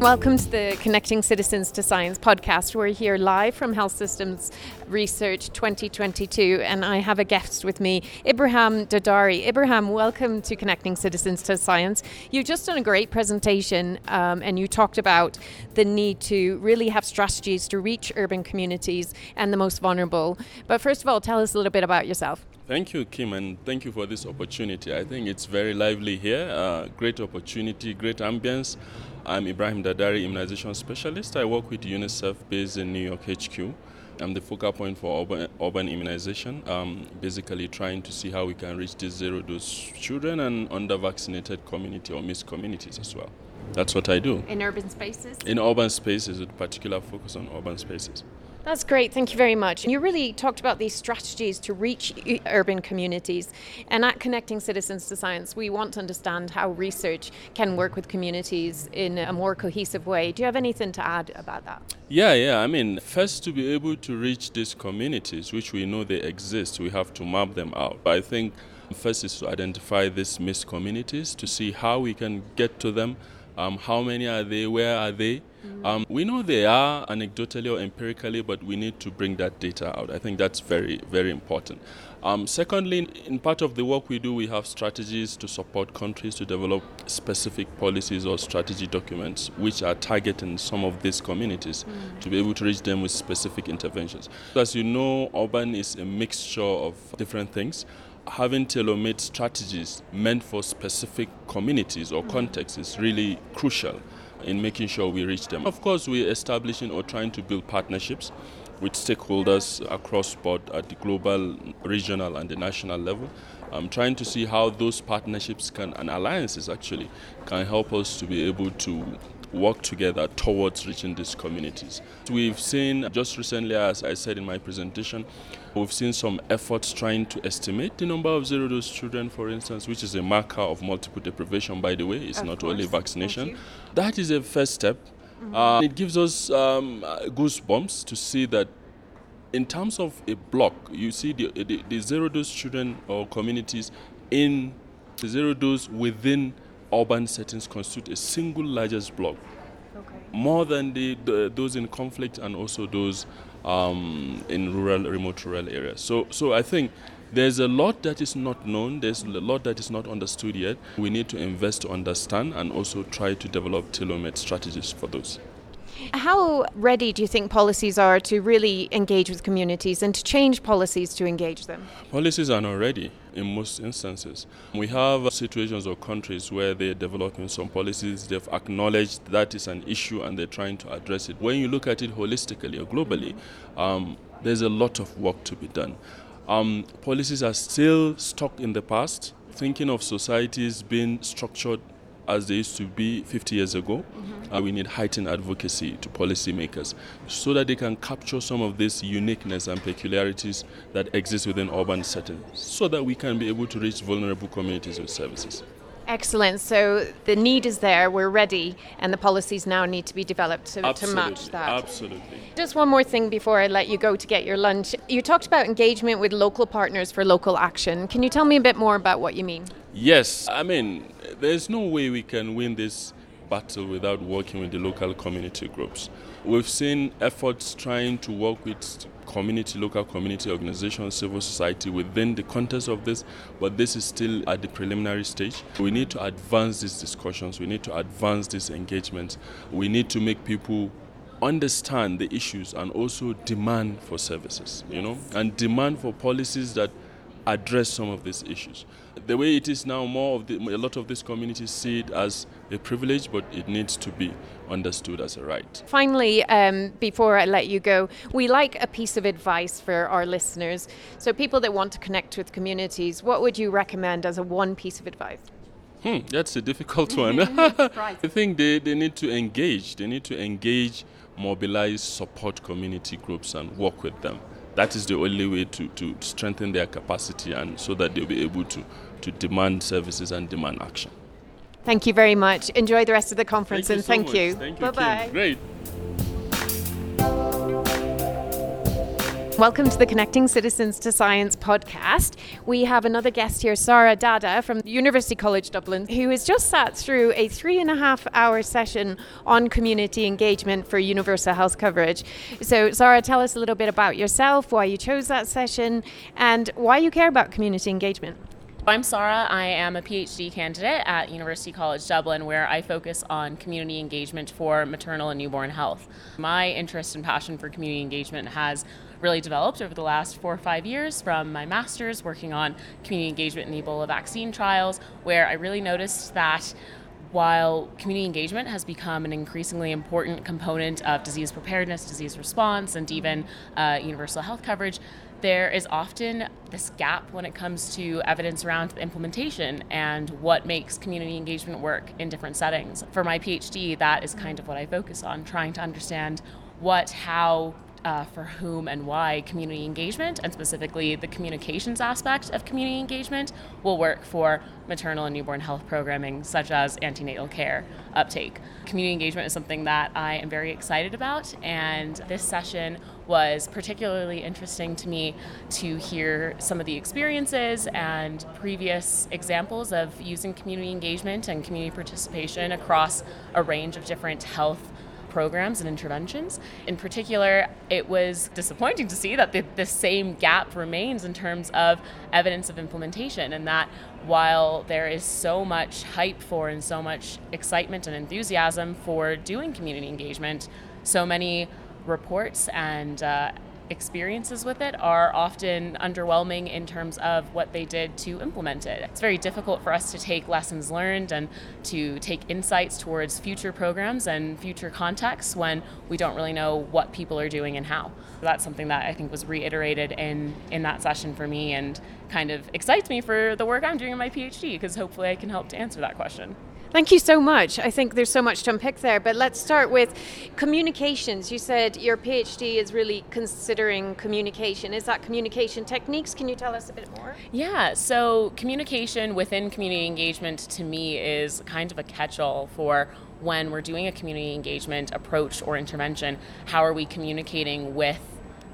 Welcome to the Connecting Citizens to Science podcast. We're here live from Health Systems Research 2022, and I have a guest with me, Ibrahim Dadari. Ibrahim, welcome to Connecting Citizens to Science. You've just done a great presentation, um, and you talked about the need to really have strategies to reach urban communities and the most vulnerable. But first of all, tell us a little bit about yourself. Thank you, Kim, and thank you for this opportunity. I think it's very lively here. Uh, great opportunity, great ambience. I'm Ibrahim Dadari, immunization specialist. I work with UNICEF based in New York HQ. I'm the focal point for urban, urban immunization, um, basically trying to see how we can reach these zero dose children and under vaccinated community or missed communities as well. That's what I do. In urban spaces? In urban spaces, with particular focus on urban spaces. That's great. Thank you very much. You really talked about these strategies to reach urban communities. And at Connecting Citizens to Science, we want to understand how research can work with communities in a more cohesive way. Do you have anything to add about that? Yeah, yeah. I mean, first, to be able to reach these communities, which we know they exist, we have to map them out. I think first is to identify these missed communities to see how we can get to them um, how many are they? Where are they? Mm-hmm. Um, we know they are anecdotally or empirically, but we need to bring that data out. I think that's very, very important. Um, secondly, in part of the work we do, we have strategies to support countries to develop specific policies or strategy documents which are targeting some of these communities mm. to be able to reach them with specific interventions. As you know, urban is a mixture of different things having tailor-made strategies meant for specific communities or mm. contexts is really crucial in making sure we reach them. Of course, we're establishing or trying to build partnerships with stakeholders across board at the global, regional, and the national level. I'm trying to see how those partnerships can and alliances actually can help us to be able to work together towards reaching these communities. We've seen just recently, as I said in my presentation, we've seen some efforts trying to estimate the number of zero dose children, for instance, which is a marker of multiple deprivation, by the way. It's of not course. only vaccination. That is a first step. Mm-hmm. Uh, it gives us um, goosebumps to see that in terms of a block, you see the, the, the zero dose children or communities in the zero dose within urban settings constitute a single largest block, okay. more than the, the, those in conflict and also those um, in rural, remote rural areas. So, so I think there's a lot that is not known. There's a lot that is not understood yet. We need to invest to understand and also try to develop tailor-made strategies for those. How ready do you think policies are to really engage with communities and to change policies to engage them? Policies are not ready in most instances. We have situations or countries where they're developing some policies, they've acknowledged that is an issue and they're trying to address it. When you look at it holistically or globally, um, there's a lot of work to be done. Um, policies are still stuck in the past, thinking of societies being structured as they used to be 50 years ago. Mm-hmm. Uh, we need heightened advocacy to policymakers so that they can capture some of this uniqueness and peculiarities that exist within urban settings so that we can be able to reach vulnerable communities with services. Excellent. So the need is there, we're ready, and the policies now need to be developed to, to match that. Absolutely. Just one more thing before I let you go to get your lunch. You talked about engagement with local partners for local action. Can you tell me a bit more about what you mean? Yes. I mean, there's no way we can win this battle without working with the local community groups. We've seen efforts trying to work with community, local community organizations, civil society within the context of this, but this is still at the preliminary stage. We need to advance these discussions, we need to advance these engagements, we need to make people understand the issues and also demand for services, you know, and demand for policies that address some of these issues. The way it is now, more of the, a lot of these communities see it as a privilege, but it needs to be understood as a right. Finally, um, before I let you go, we like a piece of advice for our listeners. So, people that want to connect with communities, what would you recommend as a one piece of advice? Hmm, that's a difficult one. I think they, they need to engage. They need to engage, mobilize, support community groups, and work with them that is the only way to, to strengthen their capacity and so that they'll be able to, to demand services and demand action. Thank you very much. Enjoy the rest of the conference thank and thank so you. Thank you. Bye bye. Great. Welcome to the Connecting Citizens to Science podcast. We have another guest here, Sara Dada from University College Dublin, who has just sat through a three and a half hour session on community engagement for universal health coverage. So, Sara, tell us a little bit about yourself, why you chose that session, and why you care about community engagement. I'm Sara. I am a PhD candidate at University College Dublin, where I focus on community engagement for maternal and newborn health. My interest and passion for community engagement has really developed over the last four or five years from my master's working on community engagement in Ebola vaccine trials, where I really noticed that while community engagement has become an increasingly important component of disease preparedness, disease response, and even uh, universal health coverage, there is often this gap when it comes to evidence around implementation and what makes community engagement work in different settings. For my PhD, that is kind of what I focus on, trying to understand what, how, uh, for whom and why community engagement, and specifically the communications aspect of community engagement, will work for maternal and newborn health programming, such as antenatal care uptake. Community engagement is something that I am very excited about, and this session was particularly interesting to me to hear some of the experiences and previous examples of using community engagement and community participation across a range of different health programs and interventions. In particular, it was disappointing to see that the, the same gap remains in terms of evidence of implementation, and that while there is so much hype for and so much excitement and enthusiasm for doing community engagement, so many reports and uh, experiences with it are often underwhelming in terms of what they did to implement it. It's very difficult for us to take lessons learned and to take insights towards future programs and future contexts when we don't really know what people are doing and how. That's something that I think was reiterated in, in that session for me and kind of excites me for the work I'm doing in my PhD because hopefully I can help to answer that question. Thank you so much. I think there's so much to unpick there, but let's start with communications. You said your PhD is really considering communication. Is that communication techniques? Can you tell us a bit more? Yeah, so communication within community engagement to me is kind of a catch all for when we're doing a community engagement approach or intervention. How are we communicating with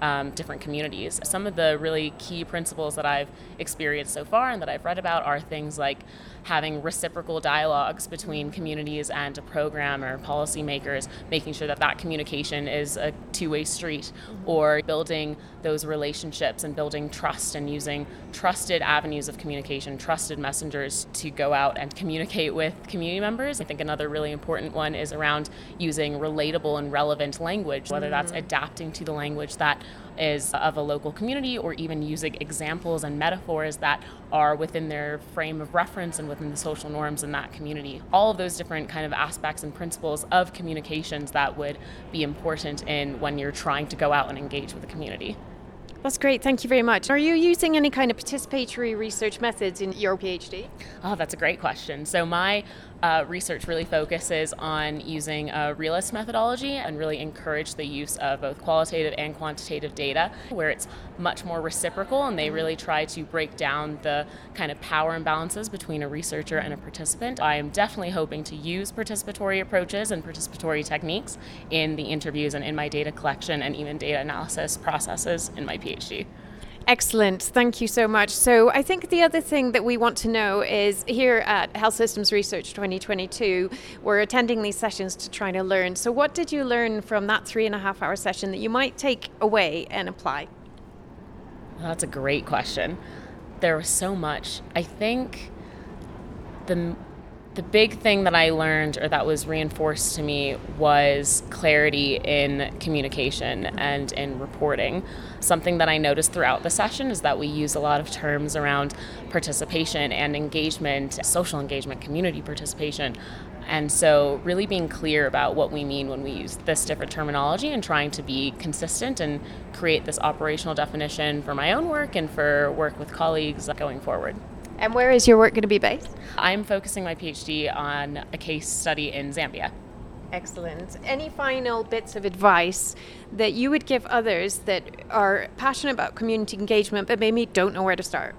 um, different communities. Some of the really key principles that I've experienced so far and that I've read about are things like having reciprocal dialogues between communities and a program or policymakers, making sure that that communication is a two way street, mm-hmm. or building those relationships and building trust and using trusted avenues of communication, trusted messengers to go out and communicate with community members. I think another really important one is around using relatable and relevant language, whether that's mm-hmm. adapting to the language that is of a local community or even using examples and metaphors that are within their frame of reference and within the social norms in that community. All of those different kind of aspects and principles of communications that would be important in when you're trying to go out and engage with the community. That's great. Thank you very much. Are you using any kind of participatory research methods in your PhD? Oh, that's a great question. So, my uh, research really focuses on using a realist methodology and really encourage the use of both qualitative and quantitative data where it's much more reciprocal and they really try to break down the kind of power imbalances between a researcher and a participant. I am definitely hoping to use participatory approaches and participatory techniques in the interviews and in my data collection and even data analysis processes in my PhD. Excellent. Thank you so much. So, I think the other thing that we want to know is here at Health Systems Research 2022, we're attending these sessions to try to learn. So, what did you learn from that three and a half hour session that you might take away and apply? That's a great question. There was so much. I think the the big thing that I learned or that was reinforced to me was clarity in communication and in reporting. Something that I noticed throughout the session is that we use a lot of terms around participation and engagement, social engagement, community participation. And so, really being clear about what we mean when we use this different terminology and trying to be consistent and create this operational definition for my own work and for work with colleagues going forward. And where is your work going to be based? I'm focusing my PhD on a case study in Zambia. Excellent. Any final bits of advice that you would give others that are passionate about community engagement but maybe don't know where to start?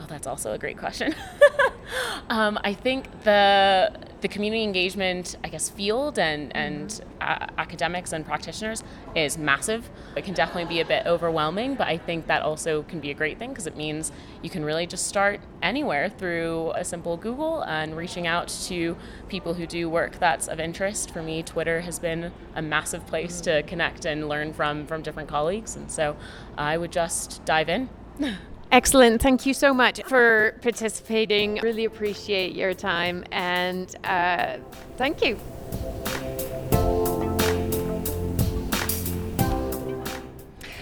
Oh, that's also a great question. um, I think the the community engagement, I guess, field and, and uh, academics and practitioners is massive. It can definitely be a bit overwhelming, but I think that also can be a great thing because it means you can really just start anywhere through a simple Google and reaching out to people who do work that's of interest. For me, Twitter has been a massive place to connect and learn from from different colleagues, and so I would just dive in. Excellent. Thank you so much for participating. Really appreciate your time and uh, thank you.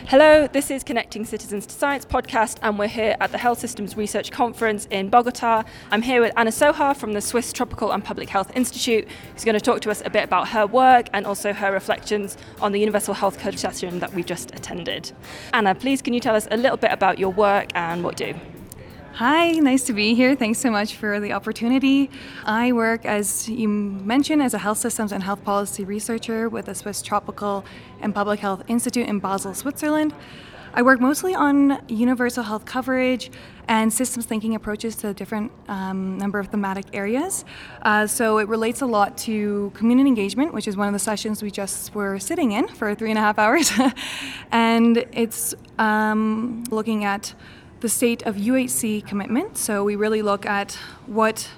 Hello, this is Connecting Citizens to Science podcast, and we're here at the Health Systems Research Conference in Bogota. I'm here with Anna Socha from the Swiss Tropical and Public Health Institute, who's going to talk to us a bit about her work and also her reflections on the Universal Health Code session that we've just attended. Anna, please can you tell us a little bit about your work and what you do? Hi, nice to be here. Thanks so much for the opportunity. I work, as you mentioned, as a health systems and health policy researcher with the Swiss Tropical and Public Health Institute in Basel, Switzerland. I work mostly on universal health coverage and systems thinking approaches to a different um, number of thematic areas. Uh, so it relates a lot to community engagement, which is one of the sessions we just were sitting in for three and a half hours. and it's um, looking at the state of UHC commitment. So we really look at what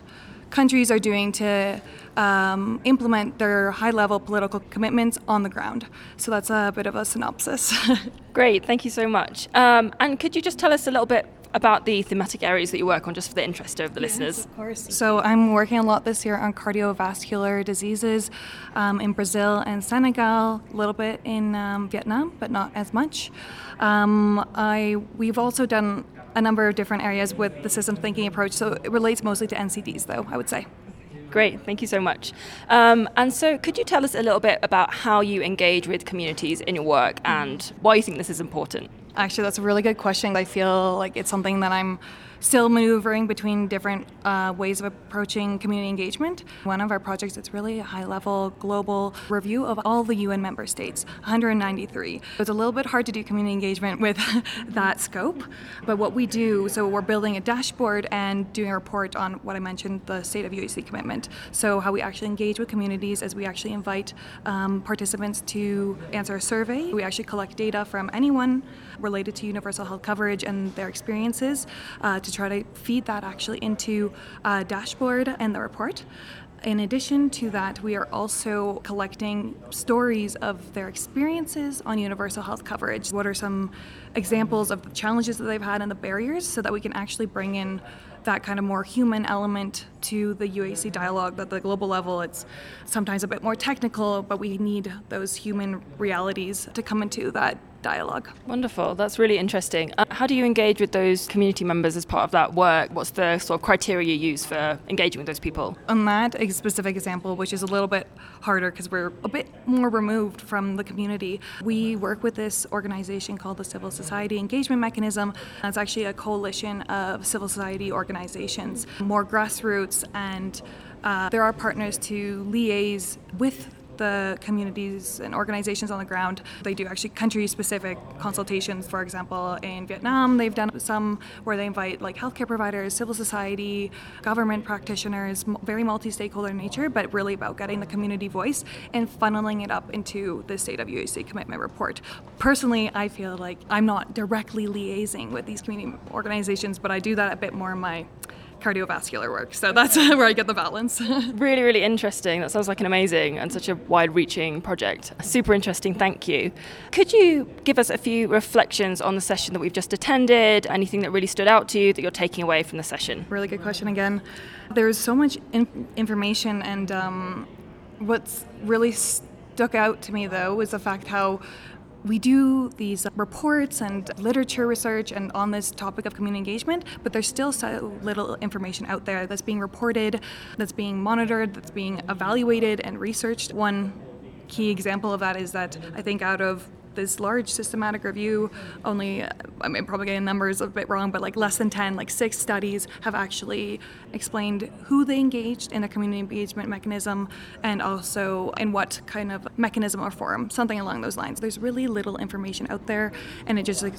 countries are doing to um, implement their high level political commitments on the ground. So that's a bit of a synopsis. Great, thank you so much. Um, and could you just tell us a little bit about the thematic areas that you work on, just for the interest of the yes, listeners? Of course. So I'm working a lot this year on cardiovascular diseases um, in Brazil and Senegal, a little bit in um, Vietnam, but not as much. Um, I we've also done a number of different areas with the system thinking approach. So it relates mostly to NCDs, though I would say. Great, thank you so much. Um, and so, could you tell us a little bit about how you engage with communities in your work and why you think this is important? Actually, that's a really good question. I feel like it's something that I'm still maneuvering between different uh, ways of approaching community engagement. One of our projects is really a high level global review of all the UN member states, 193. It's a little bit hard to do community engagement with that scope, but what we do, so we're building a dashboard and doing a report on what I mentioned, the state of UHC commitment. So, how we actually engage with communities as we actually invite um, participants to answer a survey. We actually collect data from anyone related to universal health coverage and their experiences uh, to try to feed that actually into a dashboard and the report. In addition to that, we are also collecting stories of their experiences on universal health coverage. What are some examples of the challenges that they've had and the barriers so that we can actually bring in that kind of more human element to the UHC dialogue. At the global level, it's sometimes a bit more technical, but we need those human realities to come into that dialogue. Wonderful. That's really interesting. Uh, how do you engage with those community members as part of that work? What's the sort of criteria you use for engaging with those people? On that specific example, which is a little bit harder because we're a bit more removed from the community, we work with this organization called the Civil Society Engagement Mechanism. It's actually a coalition of civil society organizations, more grassroots, and uh, there are partners to liaise with the communities and organizations on the ground. They do actually country specific consultations. For example, in Vietnam, they've done some where they invite like healthcare providers, civil society, government practitioners, very multi stakeholder nature, but really about getting the community voice and funneling it up into the State of UHC commitment report. Personally, I feel like I'm not directly liaising with these community organizations, but I do that a bit more in my cardiovascular work. So that's where I get the balance. really, really interesting. That sounds like an amazing and such a wide reaching project. Super interesting. Thank you. Could you give us a few reflections on the session that we've just attended? Anything that really stood out to you that you're taking away from the session? Really good question again. There's so much in- information, and um, what's really stuck out to me though was the fact how we do these reports and literature research and on this topic of community engagement, but there's still so little information out there that's being reported, that's being monitored, that's being evaluated and researched. One key example of that is that I think out of this large systematic review, only, I mean, probably getting numbers a bit wrong, but like less than 10, like six studies have actually explained who they engaged in a community engagement mechanism and also in what kind of mechanism or form, something along those lines. There's really little information out there, and it just like,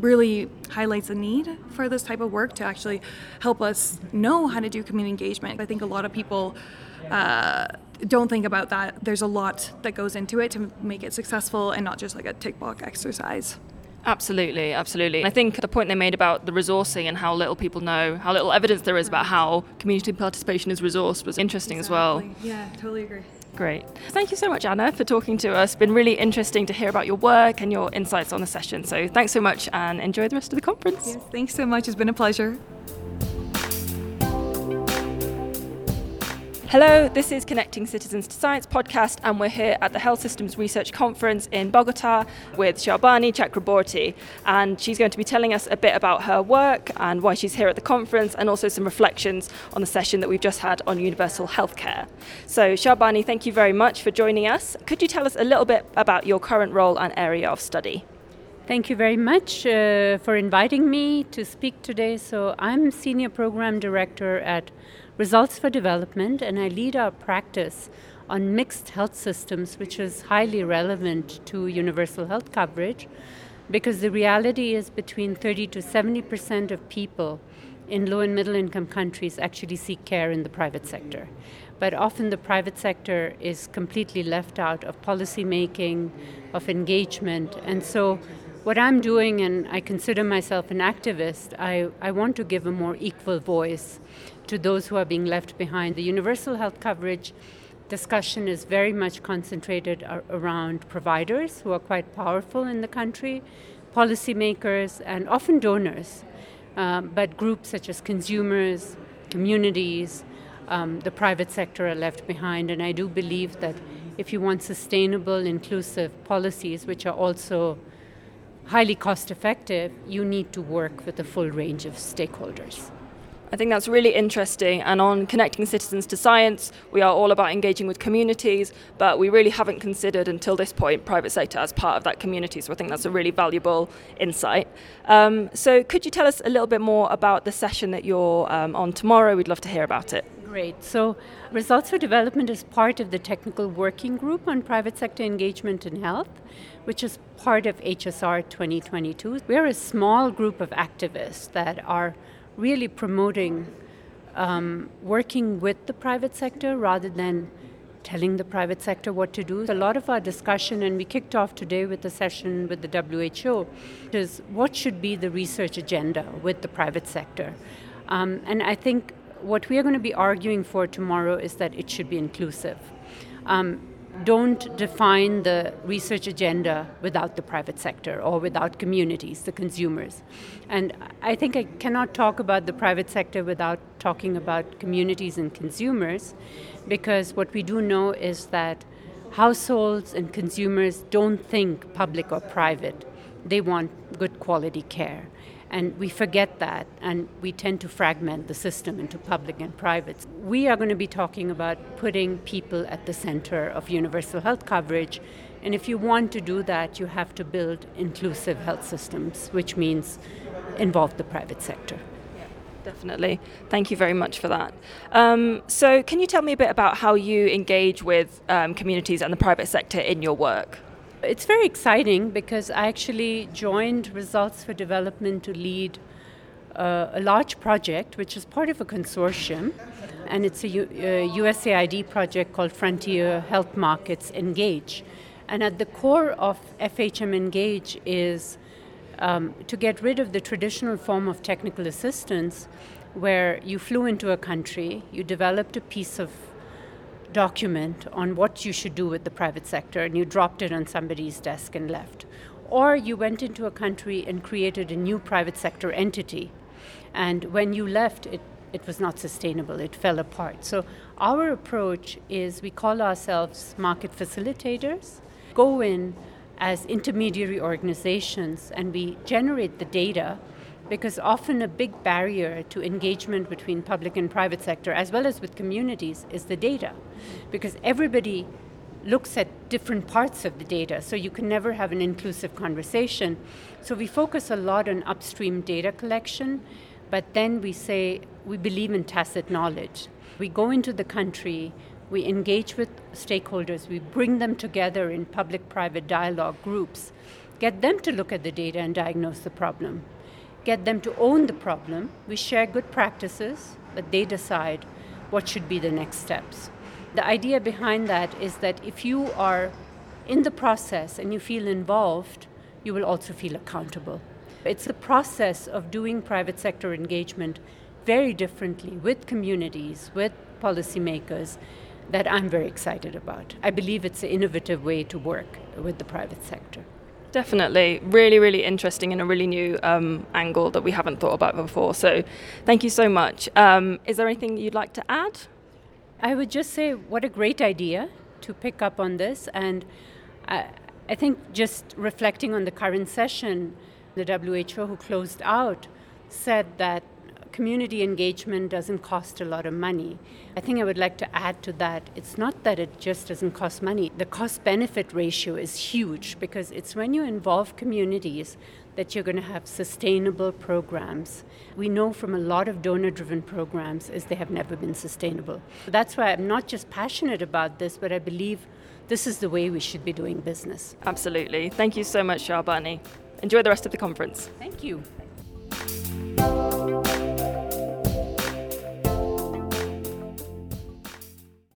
really highlights the need for this type of work to actually help us know how to do community engagement. I think a lot of people uh, don't think about that. There's a lot that goes into it to make it successful and not just like a tick box exercise. Absolutely, absolutely. And I think the point they made about the resourcing and how little people know, how little evidence there is about how community participation is resourced was interesting exactly. as well. Yeah, totally agree. Great. Thank you so much, Anna, for talking to us. It's been really interesting to hear about your work and your insights on the session. So thanks so much and enjoy the rest of the conference. Yes, thanks so much. It's been a pleasure. Hello, this is Connecting Citizens to Science podcast, and we're here at the Health Systems Research Conference in Bogota with Sarbani Chakraborty. And she's going to be telling us a bit about her work and why she's here at the conference, and also some reflections on the session that we've just had on universal healthcare. So, Sarbani, thank you very much for joining us. Could you tell us a little bit about your current role and area of study? Thank you very much uh, for inviting me to speak today. So, I'm Senior Program Director at Results for Development, and I lead our practice on mixed health systems, which is highly relevant to universal health coverage because the reality is between 30 to 70 percent of people in low and middle income countries actually seek care in the private sector. But often the private sector is completely left out of policy making, of engagement, and so what I'm doing, and I consider myself an activist, I, I want to give a more equal voice to those who are being left behind. The universal health coverage discussion is very much concentrated ar- around providers who are quite powerful in the country, policymakers, and often donors, um, but groups such as consumers, communities, um, the private sector are left behind. And I do believe that if you want sustainable, inclusive policies, which are also highly cost effective, you need to work with a full range of stakeholders. I think that's really interesting. And on connecting citizens to science, we are all about engaging with communities, but we really haven't considered until this point private sector as part of that community. So I think that's a really valuable insight. Um, so could you tell us a little bit more about the session that you're um, on tomorrow? We'd love to hear about it. Great. So, Results for Development is part of the Technical Working Group on Private Sector Engagement in Health, which is part of HSR 2022. We're a small group of activists that are really promoting um, working with the private sector rather than telling the private sector what to do. A lot of our discussion, and we kicked off today with a session with the WHO, is what should be the research agenda with the private sector. Um, and I think what we are going to be arguing for tomorrow is that it should be inclusive. Um, don't define the research agenda without the private sector or without communities, the consumers. And I think I cannot talk about the private sector without talking about communities and consumers, because what we do know is that households and consumers don't think public or private, they want good quality care. And we forget that, and we tend to fragment the system into public and private. We are going to be talking about putting people at the center of universal health coverage. And if you want to do that, you have to build inclusive health systems, which means involve the private sector. Definitely. Thank you very much for that. Um, so, can you tell me a bit about how you engage with um, communities and the private sector in your work? It's very exciting because I actually joined Results for Development to lead uh, a large project, which is part of a consortium, and it's a USAID project called Frontier Health Markets Engage. And at the core of FHM Engage is um, to get rid of the traditional form of technical assistance where you flew into a country, you developed a piece of document on what you should do with the private sector and you dropped it on somebody's desk and left. Or you went into a country and created a new private sector entity. And when you left, it, it was not sustainable, it fell apart. So, our approach is we call ourselves market facilitators, go in as intermediary organizations, and we generate the data because often a big barrier to engagement between public and private sector as well as with communities is the data. Because everybody looks at different parts of the data so you can never have an inclusive conversation. So we focus a lot on upstream data collection but then we say we believe in tacit knowledge. We go into the country we engage with stakeholders we bring them together in public private dialogue groups get them to look at the data and diagnose the problem, get them to own the problem. We share good practices, but they decide what should be the next steps. The idea behind that is that if you are in the process and you feel involved, you will also feel accountable. It's a process of doing private sector engagement very differently with communities, with policymakers, that I'm very excited about. I believe it's an innovative way to work with the private sector. Definitely. Really, really interesting and a really new um, angle that we haven't thought about before. So thank you so much. Um, is there anything you'd like to add? I would just say what a great idea to pick up on this. And I, I think just reflecting on the current session, the WHO, who closed out, said that community engagement doesn't cost a lot of money. I think I would like to add to that it's not that it just doesn't cost money, the cost benefit ratio is huge because it's when you involve communities that you're going to have sustainable programs. We know from a lot of donor driven programs is they have never been sustainable. That's why I'm not just passionate about this, but I believe this is the way we should be doing business. Absolutely. Thank you so much, Sarbani. Enjoy the rest of the conference. Thank you.